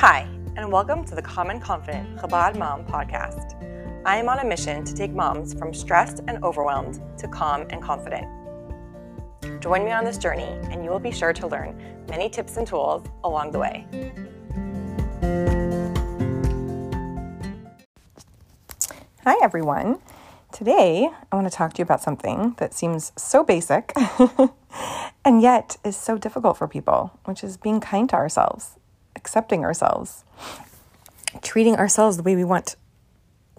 Hi, and welcome to the Calm and Confident Chabad Mom podcast. I am on a mission to take moms from stressed and overwhelmed to calm and confident. Join me on this journey, and you will be sure to learn many tips and tools along the way. Hi, everyone. Today, I want to talk to you about something that seems so basic and yet is so difficult for people, which is being kind to ourselves accepting ourselves, treating ourselves the way we want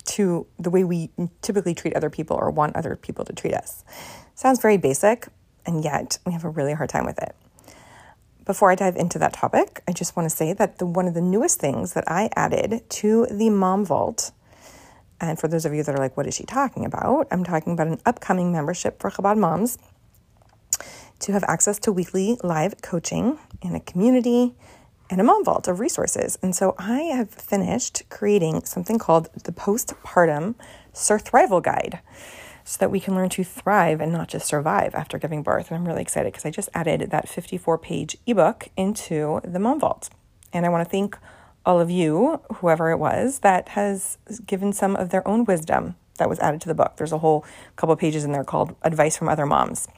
to, the way we typically treat other people or want other people to treat us. Sounds very basic, and yet we have a really hard time with it. Before I dive into that topic, I just want to say that the, one of the newest things that I added to the Mom Vault, and for those of you that are like, what is she talking about? I'm talking about an upcoming membership for Chabad moms to have access to weekly live coaching in a community and a mom vault of resources. And so I have finished creating something called the postpartum survival guide so that we can learn to thrive and not just survive after giving birth. And I'm really excited because I just added that 54 page ebook into the mom vault. And I want to thank all of you, whoever it was, that has given some of their own wisdom that was added to the book. There's a whole couple pages in there called Advice from Other Moms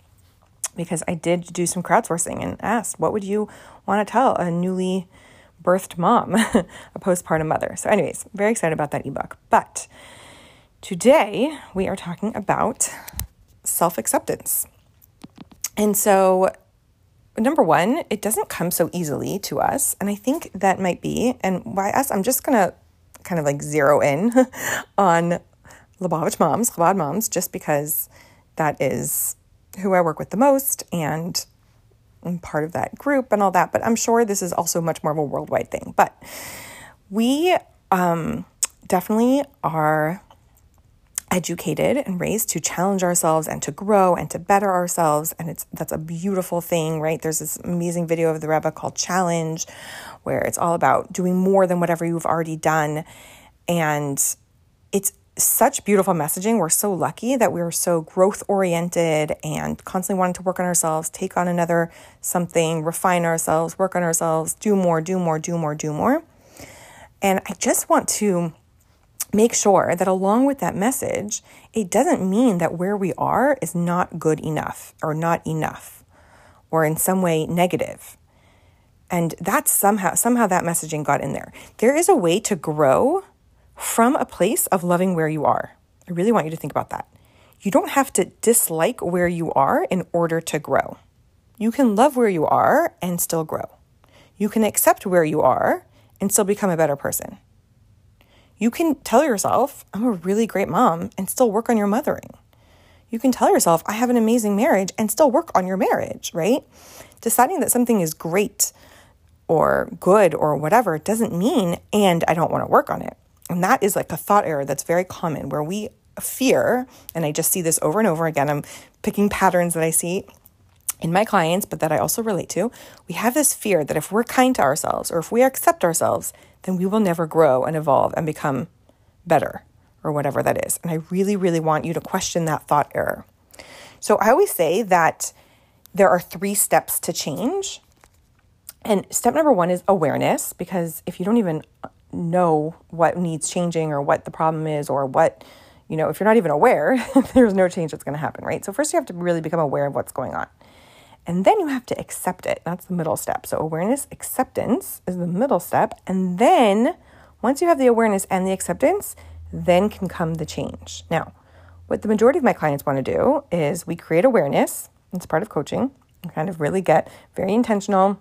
because I did do some crowdsourcing and asked, what would you want to tell a newly birthed mom, a postpartum mother? So, anyways, very excited about that ebook. But today we are talking about self acceptance. And so, number one, it doesn't come so easily to us. And I think that might be, and by us, I'm just going to kind of like zero in on Lubavitch moms, Chabad moms, just because that is who I work with the most and I'm part of that group and all that. But I'm sure this is also much more of a worldwide thing. But we um, definitely are educated and raised to challenge ourselves and to grow and to better ourselves and it's that's a beautiful thing right there's this amazing video of the rebbe called challenge where it's all about doing more than whatever you've already done and it's such beautiful messaging. We're so lucky that we're so growth oriented and constantly wanting to work on ourselves, take on another something, refine ourselves, work on ourselves, do more, do more, do more, do more. And I just want to make sure that along with that message, it doesn't mean that where we are is not good enough or not enough or in some way negative. And that's somehow somehow that messaging got in there. There is a way to grow from a place of loving where you are. I really want you to think about that. You don't have to dislike where you are in order to grow. You can love where you are and still grow. You can accept where you are and still become a better person. You can tell yourself, I'm a really great mom and still work on your mothering. You can tell yourself, I have an amazing marriage and still work on your marriage, right? Deciding that something is great or good or whatever doesn't mean, and I don't want to work on it. And that is like a thought error that's very common where we fear, and I just see this over and over again. I'm picking patterns that I see in my clients, but that I also relate to. We have this fear that if we're kind to ourselves or if we accept ourselves, then we will never grow and evolve and become better or whatever that is. And I really, really want you to question that thought error. So I always say that there are three steps to change. And step number one is awareness, because if you don't even know what needs changing or what the problem is or what, you know, if you're not even aware, there's no change that's going to happen, right? So, first you have to really become aware of what's going on. And then you have to accept it. That's the middle step. So, awareness, acceptance is the middle step. And then once you have the awareness and the acceptance, then can come the change. Now, what the majority of my clients want to do is we create awareness. It's part of coaching and kind of really get very intentional,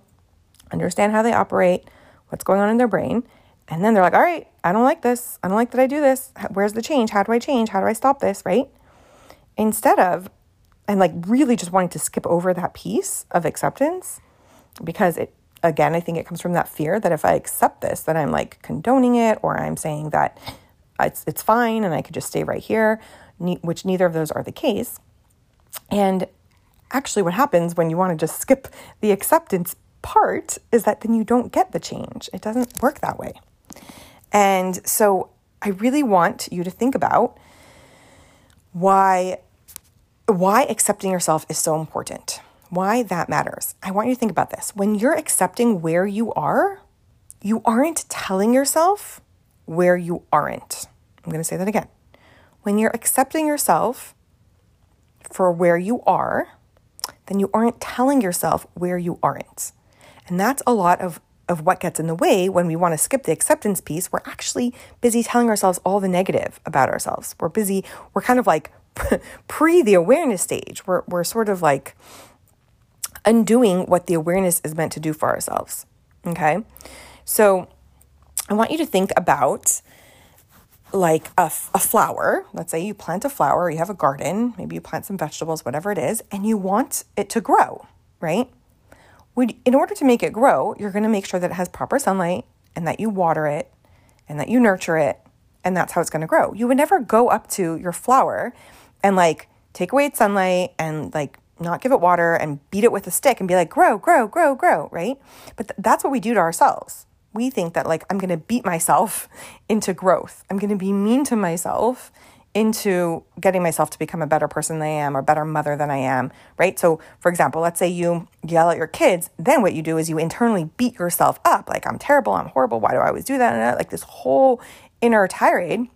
understand how they operate, what's going on in their brain. And then they're like, all right, I don't like this. I don't like that I do this. Where's the change? How do I change? How do I stop this? Right? Instead of, and like really just wanting to skip over that piece of acceptance because it, again, I think it comes from that fear that if I accept this, that I'm like condoning it or I'm saying that it's, it's fine and I could just stay right here, which neither of those are the case. And actually, what happens when you want to just skip the acceptance part is that then you don't get the change. It doesn't work that way. And so I really want you to think about why why accepting yourself is so important. Why that matters. I want you to think about this. When you're accepting where you are, you aren't telling yourself where you aren't. I'm going to say that again. When you're accepting yourself for where you are, then you aren't telling yourself where you aren't. And that's a lot of, of what gets in the way when we want to skip the acceptance piece. We're actually busy telling ourselves all the negative about ourselves. We're busy, we're kind of like pre the awareness stage. We're, we're sort of like undoing what the awareness is meant to do for ourselves. Okay. So I want you to think about like a, a flower. Let's say you plant a flower, you have a garden, maybe you plant some vegetables, whatever it is, and you want it to grow, right? In order to make it grow, you're going to make sure that it has proper sunlight and that you water it and that you nurture it, and that's how it's going to grow. You would never go up to your flower and like take away its sunlight and like not give it water and beat it with a stick and be like, grow, grow, grow, grow, right? But th- that's what we do to ourselves we think that like I'm going to beat myself into growth. I'm going to be mean to myself into getting myself to become a better person than I am or better mother than I am, right? So, for example, let's say you yell at your kids, then what you do is you internally beat yourself up like I'm terrible, I'm horrible, why do I always do that? And uh, like this whole inner tirade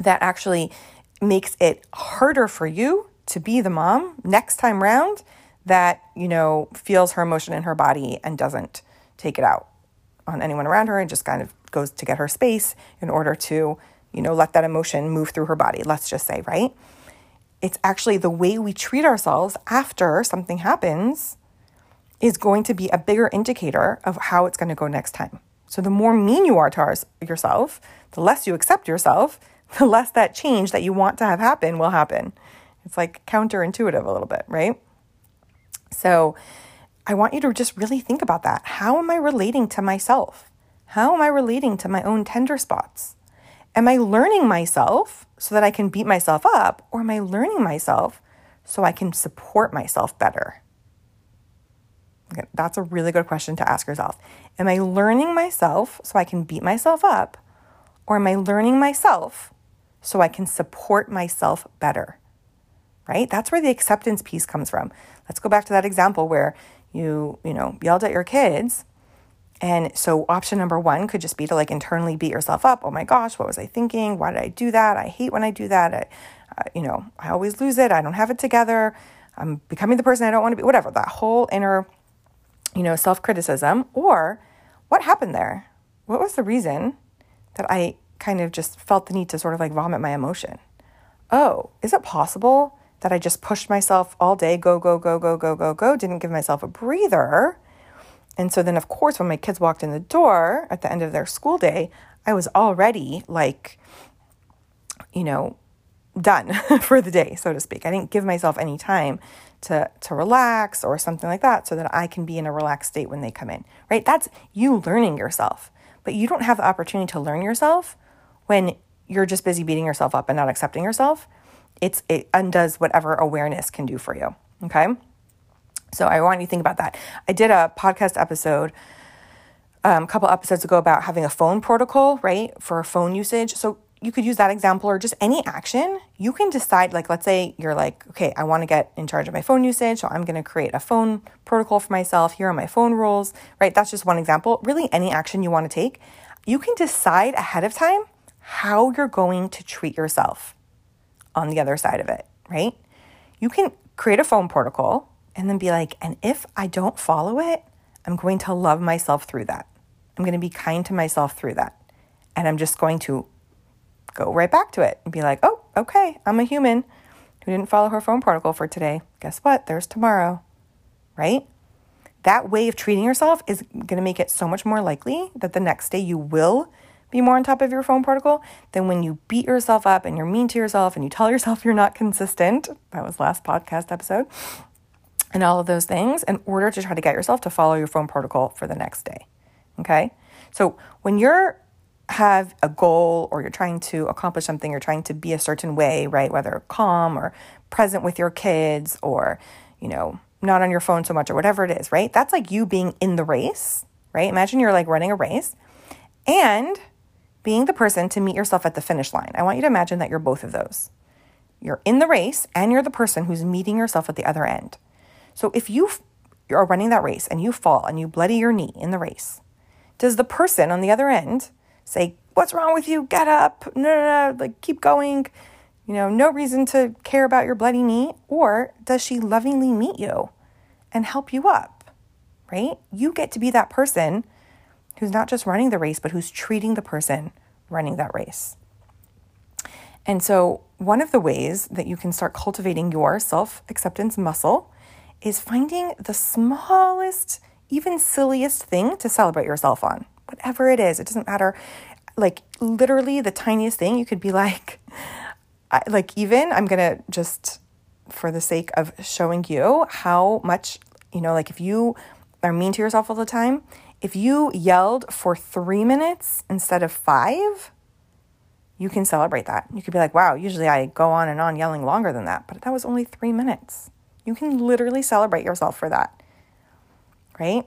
that actually makes it harder for you to be the mom next time round that, you know, feels her emotion in her body and doesn't take it out on anyone around her and just kind of goes to get her space in order to, you know, let that emotion move through her body, let's just say, right? It's actually the way we treat ourselves after something happens is going to be a bigger indicator of how it's going to go next time. So the more mean you are to yourself, the less you accept yourself, the less that change that you want to have happen will happen. It's like counterintuitive a little bit, right? So I want you to just really think about that. How am I relating to myself? How am I relating to my own tender spots? Am I learning myself so that I can beat myself up, or am I learning myself so I can support myself better? Okay, that's a really good question to ask yourself. Am I learning myself so I can beat myself up, or am I learning myself so I can support myself better? Right? That's where the acceptance piece comes from. Let's go back to that example where you, you know, yelled at your kids. And so option number one could just be to like internally beat yourself up. Oh my gosh, what was I thinking? Why did I do that? I hate when I do that. I, uh, you know, I always lose it. I don't have it together. I'm becoming the person I don't want to be. Whatever. That whole inner, you know, self criticism. Or what happened there? What was the reason that I kind of just felt the need to sort of like vomit my emotion? Oh, is it possible that I just pushed myself all day, go, go, go, go, go, go, go, didn't give myself a breather. And so then, of course, when my kids walked in the door at the end of their school day, I was already like, you know, done for the day, so to speak. I didn't give myself any time to to relax or something like that so that I can be in a relaxed state when they come in. Right? That's you learning yourself. But you don't have the opportunity to learn yourself when you're just busy beating yourself up and not accepting yourself it's it undoes whatever awareness can do for you. Okay. So I want you to think about that. I did a podcast episode um, a couple episodes ago about having a phone protocol, right, for phone usage. So you could use that example or just any action. You can decide, like, let's say you're like, okay, I want to get in charge of my phone usage. So I'm going to create a phone protocol for myself. Here are my phone rules, right? That's just one example. Really, any action you want to take, you can decide ahead of time how you're going to treat yourself on the other side of it, right? You can create a phone protocol and then be like, and if I don't follow it, I'm going to love myself through that. I'm going to be kind to myself through that. And I'm just going to go right back to it and be like, oh, okay, I'm a human who didn't follow her phone protocol for today. Guess what? There's tomorrow, right? That way of treating yourself is going to make it so much more likely that the next day you will be more on top of your phone protocol than when you beat yourself up and you're mean to yourself and you tell yourself you're not consistent. That was last podcast episode. And all of those things in order to try to get yourself to follow your phone protocol for the next day. Okay? So when you're have a goal or you're trying to accomplish something, you're trying to be a certain way, right? Whether calm or present with your kids or, you know, not on your phone so much or whatever it is, right? That's like you being in the race, right? Imagine you're like running a race and being the person to meet yourself at the finish line. I want you to imagine that you're both of those. You're in the race and you're the person who's meeting yourself at the other end. So if you are running that race and you fall and you bloody your knee in the race, Does the person on the other end say, What's wrong with you? Get up. No, no, no. Like, keep going. You know, no reason to care about your bloody knee. Or does she lovingly meet you and help you up? Right? You get to be that person who's not just running the race, but who's treating the person running that race. And so, one of the ways that you can start cultivating your self acceptance muscle is finding the smallest, even silliest thing to celebrate yourself on. Whatever it is, it doesn't matter. Like, literally, the tiniest thing, you could be like, I, like, even I'm gonna just, for the sake of showing you how much, you know, like if you are mean to yourself all the time, if you yelled for three minutes instead of five, you can celebrate that. You could be like, wow, usually I go on and on yelling longer than that, but that was only three minutes. You can literally celebrate yourself for that, right?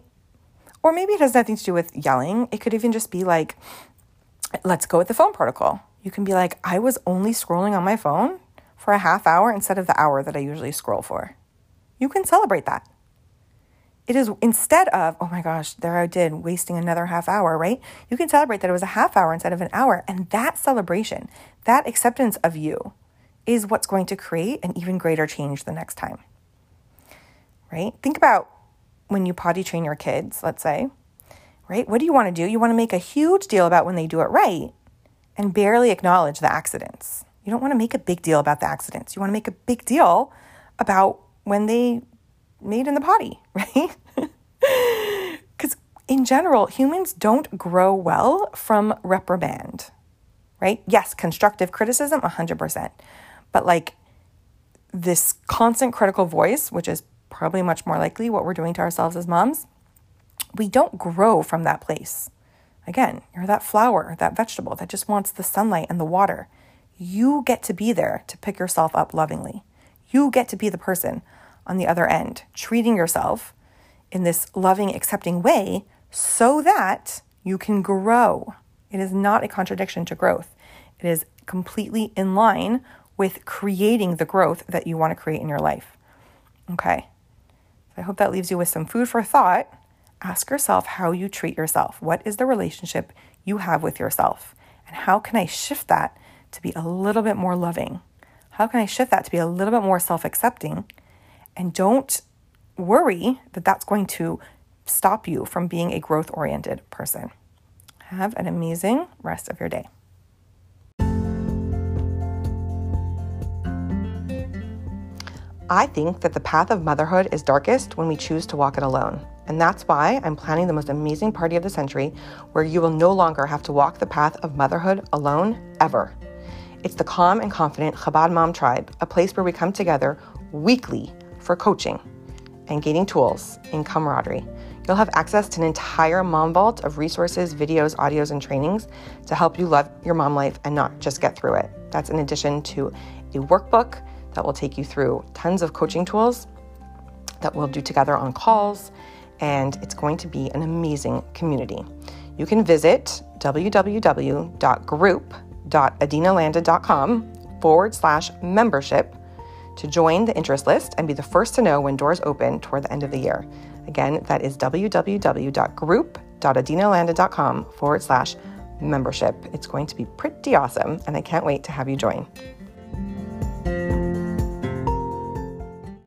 Or maybe it has nothing to do with yelling. It could even just be like, let's go with the phone protocol. You can be like, I was only scrolling on my phone for a half hour instead of the hour that I usually scroll for. You can celebrate that. It is instead of, oh my gosh, there I did, wasting another half hour, right? You can celebrate that it was a half hour instead of an hour. And that celebration, that acceptance of you, is what's going to create an even greater change the next time, right? Think about when you potty train your kids, let's say, right? What do you want to do? You want to make a huge deal about when they do it right and barely acknowledge the accidents. You don't want to make a big deal about the accidents. You want to make a big deal about when they made in the potty, right? Because in general, humans don't grow well from reprimand, right? Yes, constructive criticism, 100%. But like this constant critical voice, which is probably much more likely what we're doing to ourselves as moms, we don't grow from that place. Again, you're that flower, that vegetable that just wants the sunlight and the water. You get to be there to pick yourself up lovingly. You get to be the person on the other end, treating yourself in this loving, accepting way so that you can grow. It is not a contradiction to growth. It is completely in line with creating the growth that you want to create in your life. Okay. I hope that leaves you with some food for thought. Ask yourself how you treat yourself. What is the relationship you have with yourself? And how can I shift that to be a little bit more loving? How can I shift that to be a little bit more self accepting and don't worry that that's going to stop you from being a growth oriented person. Have an amazing rest of your day. I think that the path of motherhood is darkest when we choose to walk it alone. And that's why I'm planning the most amazing party of the century where you will no longer have to walk the path of motherhood alone ever. It's the Calm and Confident Chabad Mom Tribe, a place where we come together weekly for coaching and gaining tools in camaraderie. You'll have access to an entire mom vault of resources, videos, audios, and trainings to help you love your mom life and not just get through it. That's in addition to a workbook that will take you through tons of coaching tools that we'll do together on calls, and it's going to be an amazing community. You can visit www.group.adinalanda.com forward slash membership to join the interest list and be the first to know when doors open toward the end of the year. Again, that is www.group.adinalanda.com forward slash membership. It's going to be pretty awesome, and I can't wait to have you join.